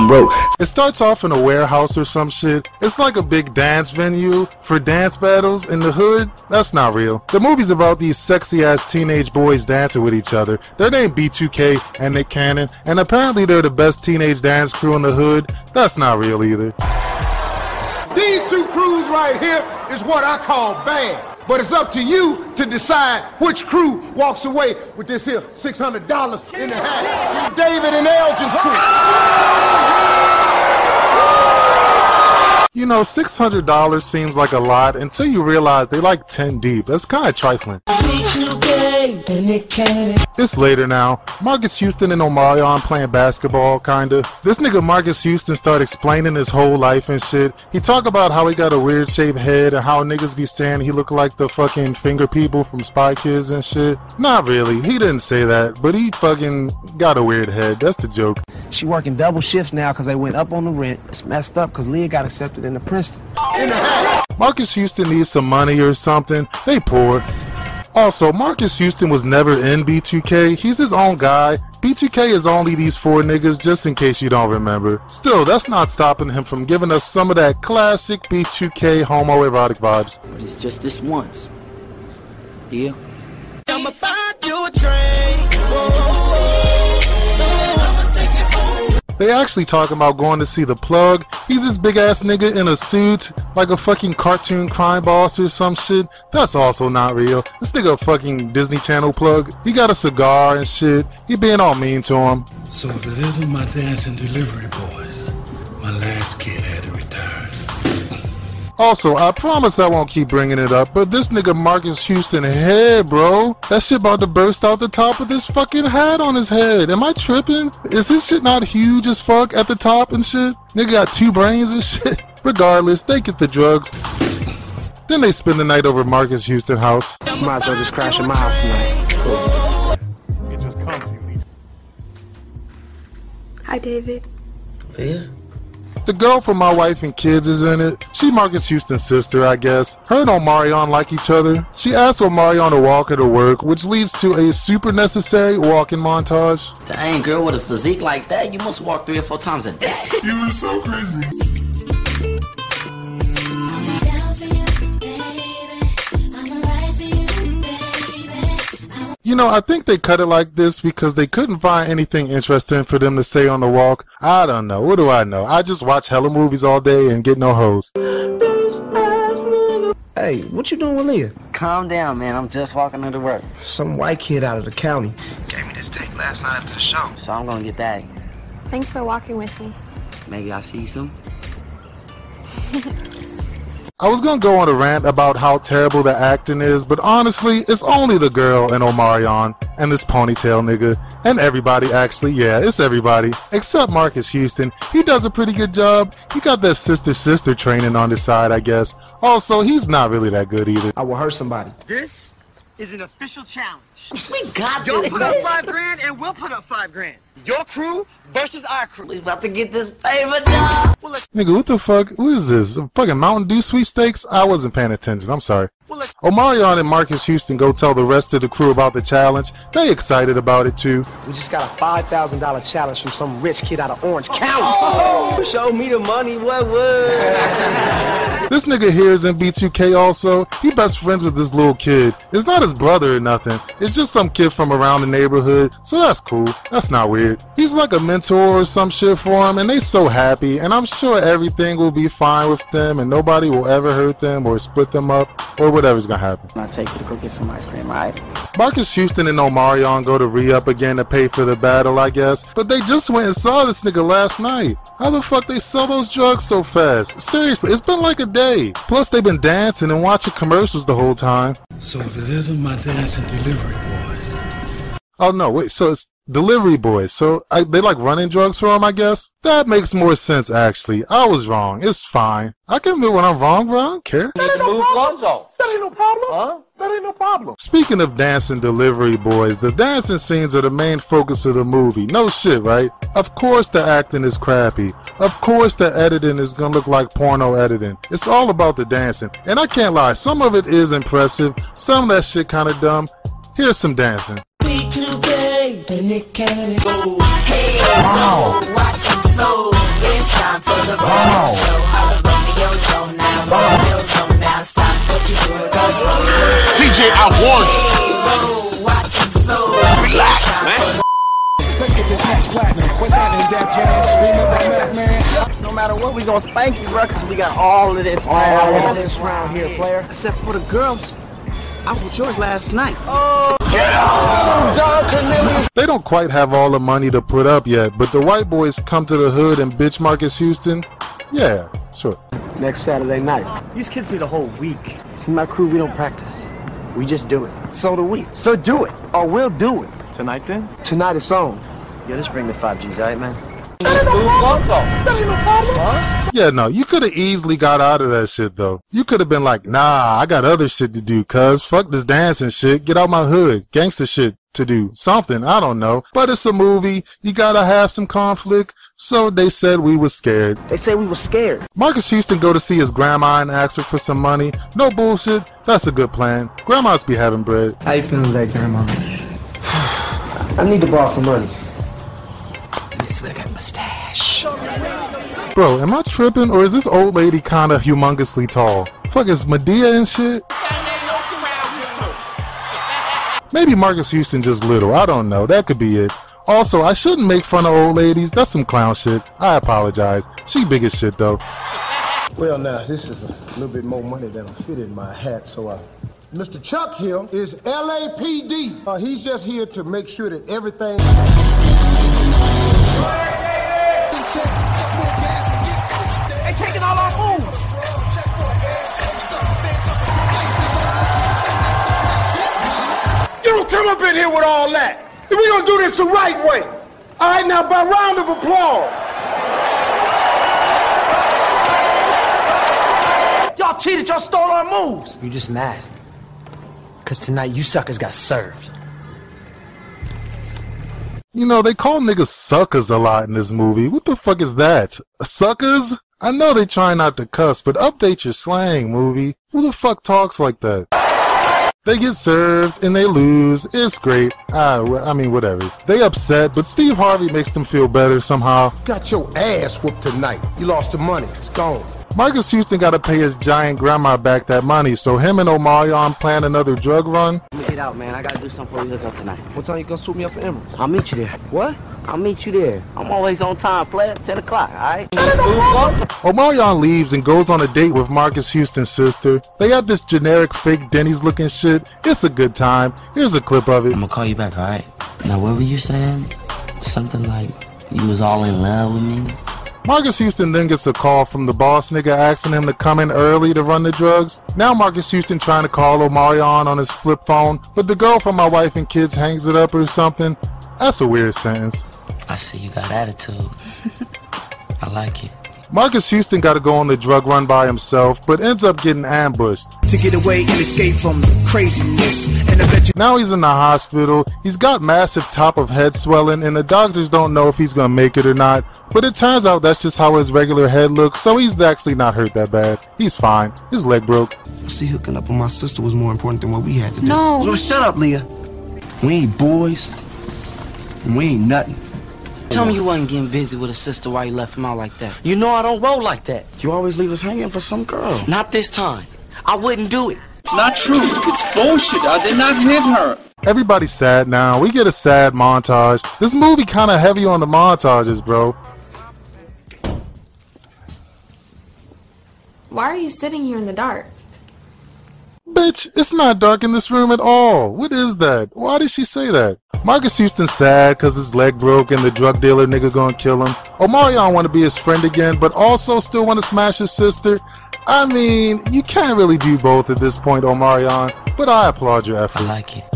I'm broke. It starts off in a warehouse or some shit. It's like a big dance venue for dance battles in the hood. That's not real. The movie's about these sexy ass teenage boys dancing with each other. They're named B2K and Nick Cannon, and apparently they're the best teenage dance crew in the hood. That's not real either. These two crews right here is what I call bad. But it's up to you to decide which crew walks away with this here $600 in the hat. David and Elgin's crew. You know, $600 seems like a lot until you realize they like 10 deep. That's kind of trifling. It's later now. Marques Houston and Omarion playing basketball, kinda. This nigga Marques Houston start explaining his whole life and shit. He talk about how he got a weird shaped head and how niggas be saying he look like the fucking finger people from Spy Kids and shit. Not really. He didn't say that, but he fucking got a weird head. That's the joke. She working double shifts now because they went up on the rent. It's messed up because Leah got accepted into Princeton. Marques Houston needs some money or something. They poor. Also, Marques Houston was never in B2K. He's his own guy. B2K is only these four niggas, just in case you don't remember. Still, that's not stopping him from giving us some of that classic B2K homoerotic vibes. But it's just this once. Deal? I'ma They actually talking about going to see the plug. He's this big ass nigga in a suit, like a fucking cartoon crime boss or some shit. That's also not real. This nigga a fucking Disney Channel plug. He got a cigar and shit. He being all mean to him. So if it isn't my dancing delivery boys, Also, I promise I won't keep bringing it up, but this nigga Marques Houston head, bro. That shit about to burst out the top of this fucking hat on his head. Am I tripping? Is this shit not huge as fuck at the top and shit? Nigga got two brains and shit. Regardless, they get the drugs. Then they spend the night over Marques Houston house. Might as well just crash at my house tonight. Hi, David. Yeah. The girl from My Wife and Kids is in it. She Marques Houston's sister, I guess. Her and Omarion like each other. She asks Omarion to walk her to work, which leads to a super necessary walking montage. Dang, girl, with a physique like that, you must walk three or four times a day. You are so crazy. You know, I think they cut it like this because they couldn't find anything interesting for them to say on the walk. I don't know. What do I know? I just watch hella movies all day and get no hoes. Hey, what you doing with Leah? Calm down, man. I'm just walking her to work. Some white kid out of the county gave me this tape last night after the show. So I'm gonna get that. Thanks for walking with me. Maybe I'll see you soon. I was gonna go on a rant about how terrible the acting is, but honestly, it's only the girl and Omarion and this ponytail nigga and everybody actually. Yeah, it's everybody except Marques Houston. He does a pretty good job. He got that sister sister training on his side, I guess. Also, he's not really that good either. I will hurt somebody. This is an official challenge. We got Y'all this. put up five grand and we'll put up five grand. Your crew versus our crew. We about to get this paper done. Nigga, what the fuck? What is this? A fucking Mountain Dew sweepstakes? I wasn't paying attention. I'm sorry. Omarion and Marques Houston go tell the rest of the crew about the challenge. They excited about it too. We just got a five thousand dollar challenge from some rich kid out of Orange oh. County. Oh. Show me the money, what would? This nigga here is in B2K also. He best friends with this little kid. It's not his brother or nothing. It's just some kid from around the neighborhood. So that's cool. That's not weird. He's like a mentor or some shit for him and they so happy and I'm sure everything will be fine with them and nobody will ever hurt them or split them up or whatever's gonna happen. I'll take you to go get some ice cream, alright? Marques Houston and Omarion go to re-up again to pay for the battle, I guess. But they just went and saw this nigga last night. How the fuck they sell those drugs so fast? Seriously, it's been like a day. Plus they've been dancing and watching commercials the whole time. So if it isn't my dancing delivery boys, Oh no, wait, so it's delivery boys. So I, they like running drugs for them, I guess? That makes more sense actually. I was wrong. It's fine. I can admit when I'm wrong, bro. I don't care. That ain't no problem. That ain't no problem. Huh? That ain't no problem. Speaking of dancing delivery boys, the dancing scenes are the main focus of the movie. No shit, right? Of course the acting is crappy. Of course the editing is gonna look like porno editing. It's all about the dancing. And I can't lie, some of it is impressive, some of that shit kinda dumb. Here's some dancing. B2K and Nick Hey, wow. watch him flow. It's time for the Romeo show. How the Romeo show now. Romeo show now. Stop what you're doing. Cause Romeo. CJ, I warned you. Hey, watch him flow. Relax, man. Let's get this next platinum. What's happening, Def Jam? Remember Mac Man? No matter what, we gonna spank you, bro, cause we got all of this. All man. of this round here, player. Except for the girls. I was with yours last night. Don Cornelius. They don't quite have all the money to put up yet, but the white boys come to the hood and bitch Marques Houston. Yeah, sure. Next Saturday night. These kids need a whole week. See, my crew, we don't practice. We just do it. So do we. So do it, or we'll do it. Tonight then? Tonight it's on. Yeah, just bring the five G's, alright, man? Yeah, no, you could have easily got out of that shit though. You could have been like, nah, I got other shit to do, cuz fuck this dancing shit. Get out my hood. Gangster shit to do. Something, I don't know. But it's a movie. You gotta have some conflict. So they said we was scared. They say we were scared. Marques Houston go to see his grandma and ask her for some money. No bullshit. That's a good plan. Grandmas be having bread. How you feeling today, Grandma? I need to borrow some money. Let me see what I got in my stash. Bro, am I tripping or is this old lady kinda humongously tall? Fuck is Madea and shit? Maybe Marques Houston just little. I don't know. That could be it. Also, I shouldn't make fun of old ladies. That's some clown shit. I apologize. She big as shit though. Well, now, this is a little bit more money that'll fit in my hat, so uh, Mr. Chuck here is LAPD. Uh, he's just here to make sure that everything. They taking all our food. You don't come up in here with all that. If we're gonna do this the right way. All right, now, by round of applause. Y'all cheated. Y'all stole our moves. You just mad. Cause tonight you suckers got served. You know, they call niggas suckers a lot in this movie. What the fuck is that? Suckers? I know they try not to cuss, but update your slang, movie. Who the fuck talks like that? They get served and they lose. It's great. Ah, I mean, whatever. They upset, but Steve Harvey makes them feel better somehow. Got your ass whooped tonight. You lost the money. It's gone. Marques Houston got to pay his giant grandma back that money, so him and Omarion plan another drug run. Let me get out, man. I gotta do something before we hook up tonight. What time you gonna swoop me up for Emerald? I'll meet you there. What? I'll meet you there. I'm always on time, player. 10 o'clock, alright? Omarion leaves and goes on a date with Marques Houston's sister. They got this generic fake Denny's looking shit. It's a good time. Here's a clip of it. I'm gonna call you back, alright? Now, what were you saying? Something like you was all in love with me? Marques Houston then gets a call from the boss nigga asking him to come in early to run the drugs. Now Marques Houston trying to call Omarion on his flip phone, but the girl from my wife and kids hangs it up or something. That's a weird sentence. I see you got attitude. I like it. Marques Houston got to go on the drug run by himself, but ends up getting ambushed. To get away and escape from the craziness. And I bet you Now he's in the hospital. He's got massive top of head swelling, and the doctors don't know if he's gonna make it or not. But it turns out that's just how his regular head looks, so he's actually not hurt that bad. He's fine. His leg broke. See, hooking up with my sister was more important than what we had to do. No. So shut up, Leah. We ain't boys. We ain't nothing. Tell me you wasn't getting busy with a sister while you left him out like that. You know I don't roll like that. You always leave us hanging for some girl. Not this time. I wouldn't do it. It's not true. It's bullshit. I did not hit her. Everybody's sad now. We get a sad montage. This movie kind of heavy on the montages, bro. Why are you sitting here in the dark? Bitch, it's not dark in this room at all. What is that? Why did she say that? Marques Houston's sad cause his leg broke and the drug dealer nigga gonna kill him. Omarion wanna be his friend again, but also still wanna smash his sister. I mean, you can't really do both at this point, Omarion, but I applaud your effort. I like it.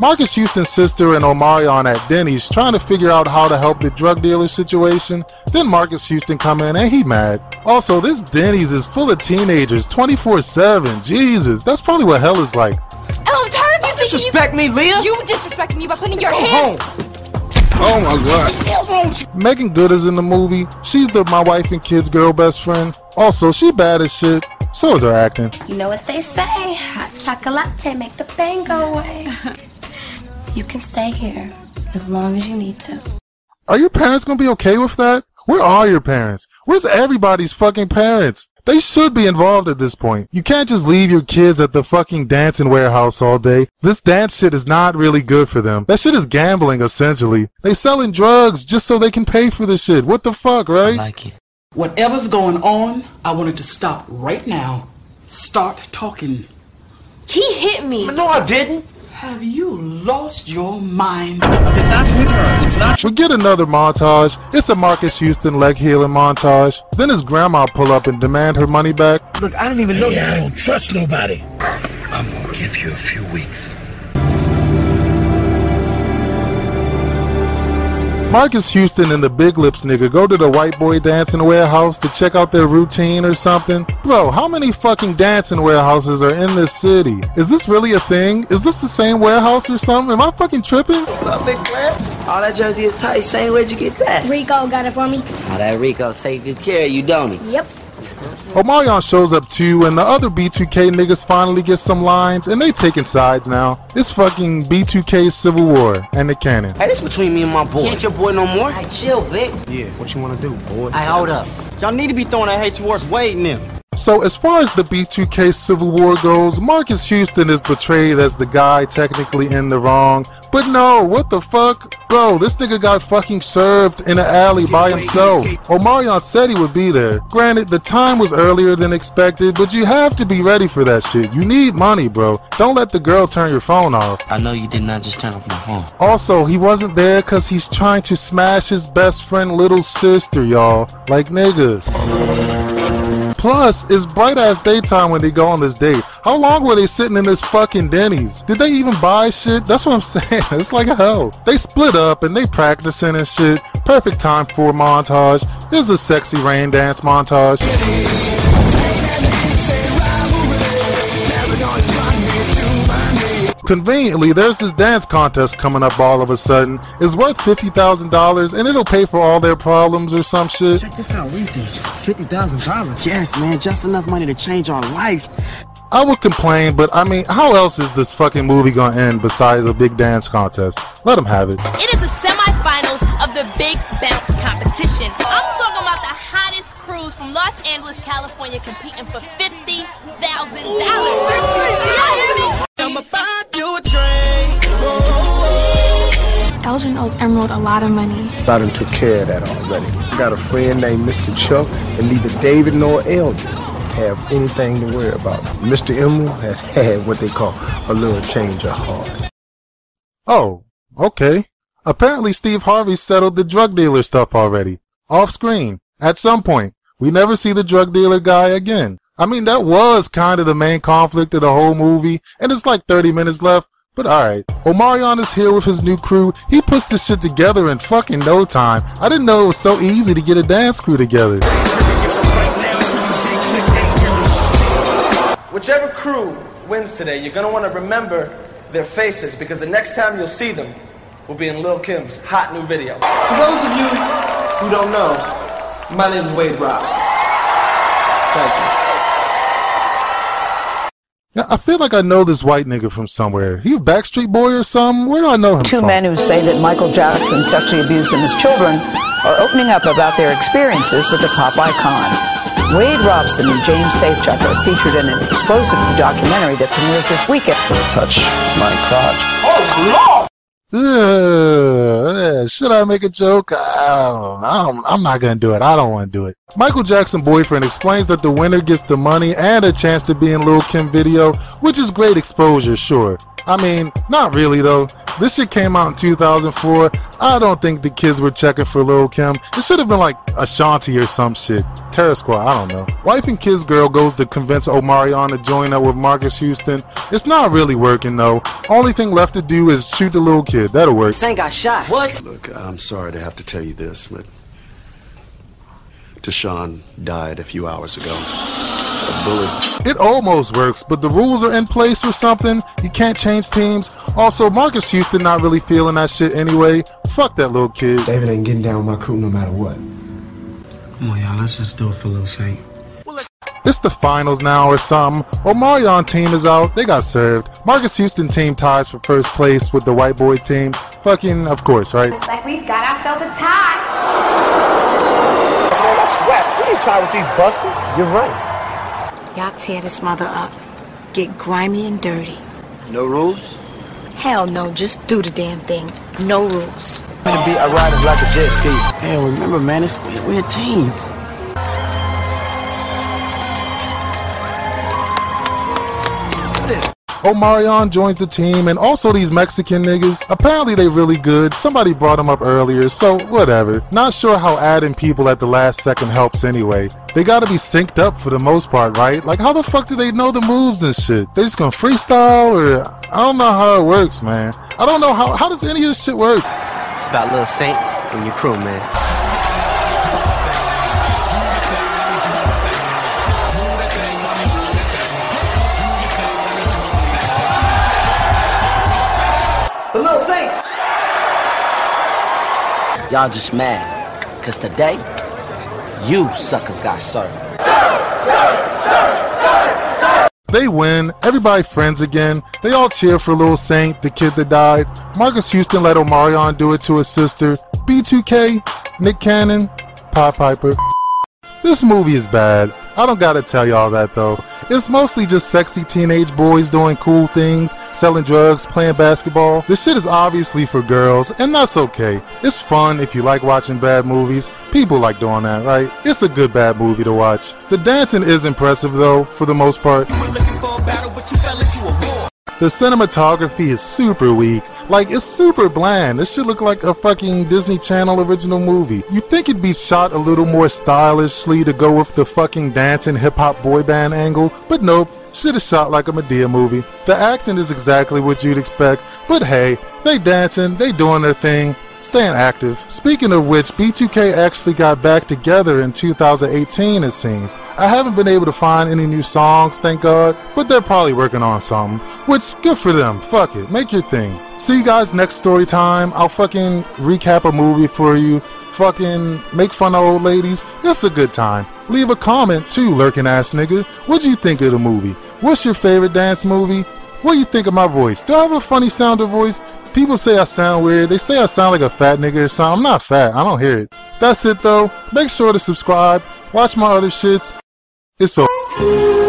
Marques Houston's sister and Omarion at Denny's trying to figure out how to help the drug dealer situation. Then Marques Houston come in and he mad. Also, this Denny's is full of teenagers 24-7. Jesus, that's probably what hell is like. Oh, I'm tired of you thinking Disrespect me, Leah? You disrespecting me by putting your Go hand. home. Oh my god. Meagan Good is in the movie. She's the my wife and kids girl best friend. Also, she bad as shit. So is her acting. You know what they say, hot chocolate make the pain go away. you can stay here as long as you need to. Are your parents gonna be okay with that? Where are your parents? Where's everybody's fucking parents? They should be involved at this point. You can't just leave your kids at the fucking dancing warehouse all day. This dance shit is not really good for them. That shit is gambling, essentially. They selling drugs just so they can pay for this shit. What the fuck, right? I like it. Whatever's going on, I wanted to stop right now. Start talking. He hit me. No, I didn't. Have you lost your mind? I did not hit her. It's not We get another montage. It's a Marques Houston leg healing montage. Then his grandma pull up and demand her money back. Look, I didn't even know Hey, that. I don't trust nobody. I'm gonna give you a few weeks. Marques Houston and the Big Lips nigga go to the white boy dancing warehouse to check out their routine or something. Bro, how many fucking dancing warehouses are in this city? Is this really a thing? Is this the same warehouse or something? Am I fucking tripping? What's up, big man? All that jersey is tight. Saying, where'd you get that? Rico got it for me. Oh, that Rico take good care of you, don't he? Yep. Omarion shows up too, and the other B2K niggas finally get some lines, and they taking sides now. It's fucking B2K Civil War and the cannon. Hey, this between me and my boy. He ain't your boy no more. I chill, Vic. Yeah, what you want to do, boy? I hold up. Y'all need to be throwing that hate towards Wade and them. So as far as the B2K Civil War goes, Marques Houston is portrayed as the guy technically in the wrong. But no, what the fuck? Bro, this nigga got fucking served in an alley by himself. Omarion said he would be there. Granted, the time was earlier than expected, but you have to be ready for that shit. You need money, bro. Don't let the girl turn your phone off. I know you did not just turn off my phone. Also, he wasn't there cause he's trying to smash his best friend little sister, y'all. Like nigga. Plus, it's bright ass daytime when they go on this date. How long were they sitting in this fucking Denny's? Did they even buy shit? That's what I'm saying. It's like hell. They split up and they practicing and shit. Perfect time for a montage. Here's a sexy rain dance montage. Conveniently, there's this dance contest coming up all of a sudden. It's worth $50,000 and it'll pay for all their problems or some shit. Check this out. Read this. Fifty thousand dollars. Yes, man. Just enough money to change our lives. I would complain, but I mean, how else is this fucking movie gonna end besides a big dance contest? Let them have it. It is the semifinals of the Big Bounce competition. I'm talking about the hottest crews from Los Angeles, California, competing for fifty thousand dollars. Oh I'ma buy you a drink. Whoa. Elgin owes Emerald a lot of money. I done took care of that already. I got a friend named Mr. Chuck, and neither David nor Elgin have anything to worry about. Mr. Emerald has had what they call a little change of heart. Oh, okay. Apparently Steve Harvey settled the drug dealer stuff already. Off screen. At some point. We never see the drug dealer guy again. I mean, that was kind of the main conflict of the whole movie, and it's like 30 minutes left, but alright. Omarion is here with his new crew. He puts this shit together in fucking no time. I didn't know it was so easy to get a dance crew together. Whichever crew wins today, you're gonna want to remember their faces because the next time you'll see them will be in Lil Kim's hot new video. For those of you who don't know, my name is Wade Rock. Thank you. Yeah, I feel like I know this white nigga from somewhere. He a Backstreet Boy or something? Where do I know him Two from? men who say that Michael Jackson sexually abused them as children are opening up about their experiences with the pop icon. Wade Robson and James Safechuck are featured in an explosive new documentary that premieres this weekend. Touch my crotch. Oh, Lord! Should I make a joke? I I'm not gonna do it. I don't want to do it. Michael Jackson boyfriend explains that the winner gets the money and a chance to be in Lil Kim video, which is great exposure, sure. I mean, not really though. This shit came out in 2004. I don't think the kids were checking for Lil Kim. It should have been like Ashanti or some shit. Terror Squad, I don't know. Wife and kids girl goes to convince Omarion to join up with Marques Houston. It's not really working though. Only thing left to do is shoot the little kid. That'll work. Saint got shot. What? Look, I'm sorry to have to tell you this, but Deshaun died a few hours ago. A bullet. It almost works, but the rules are in place or something. You can't change teams. Also, Marques Houston not really feeling that shit anyway. Fuck that little kid. David ain't getting down with my crew no matter what. Come on, y'all. Let's just do it for Lil Saint. It's the finals now or something. Omarion team is out. They got served. Marques Houston team ties for first place with the white boy team. Fucking, of course, right? Looks like we've got ourselves a tie. That's whack. We ain't tired with these busters. You're right. Y'all tear this mother up. Get grimy and dirty. No rules? Hell no, just do the damn thing. No rules. Gonna be a rider like a jet ski. Hey, remember, man, it's, we're a team. Omarion joins the team, and also these Mexican niggas. Apparently, they really good. Somebody brought them up earlier, so whatever. Not sure how adding people at the last second helps anyway. They gotta be synced up for the most part, right? Like, how the fuck do they know the moves and shit? They just gonna freestyle, or I don't know how it works, man. I don't know how. How does any of this shit work? It's about Lil Saint and your crew, man. Y'all just mad. Cause today, you suckers got served. They win, everybody friends again. They all cheer for Lil Saint, the kid that died. Marques Houston let Omarion do it to his sister. B2K, Nick Cannon, Pop Piper. This movie is bad. I don't gotta tell y'all that though. It's mostly just sexy teenage boys doing cool things, selling drugs, playing basketball. This shit is obviously for girls, and that's okay. It's fun if you like watching bad movies. People like doing that, right? It's a good bad movie to watch. The dancing is impressive though, for the most part. The cinematography is super weak. Like, it's super bland. This should look like a fucking Disney Channel original movie. You'd think it'd be shot a little more stylishly to go with the fucking dancing hip hop boy band angle, but nope. Is shot like a Madea movie. The acting is exactly what you'd expect, but hey, they dancing, they doing their thing, staying active. Speaking of which, B2K actually got back together in 2018, it seems. I haven't been able to find any new songs, thank God, but they're probably working on something. Which, good for them. Fuck it. Make your things. See you guys next story time. I'll fucking recap a movie for you. Fucking make fun of old ladies. It's a good time. Leave a comment too, lurking ass nigga. What'd you think of the movie? What's your favorite dance movie? What do you think of my voice? Do I have a funny sounding voice? People say I sound weird. They say I sound like a fat nigga or something. I'm not fat. I don't hear it. That's it though. Make sure to subscribe. Watch my other shits. It's over.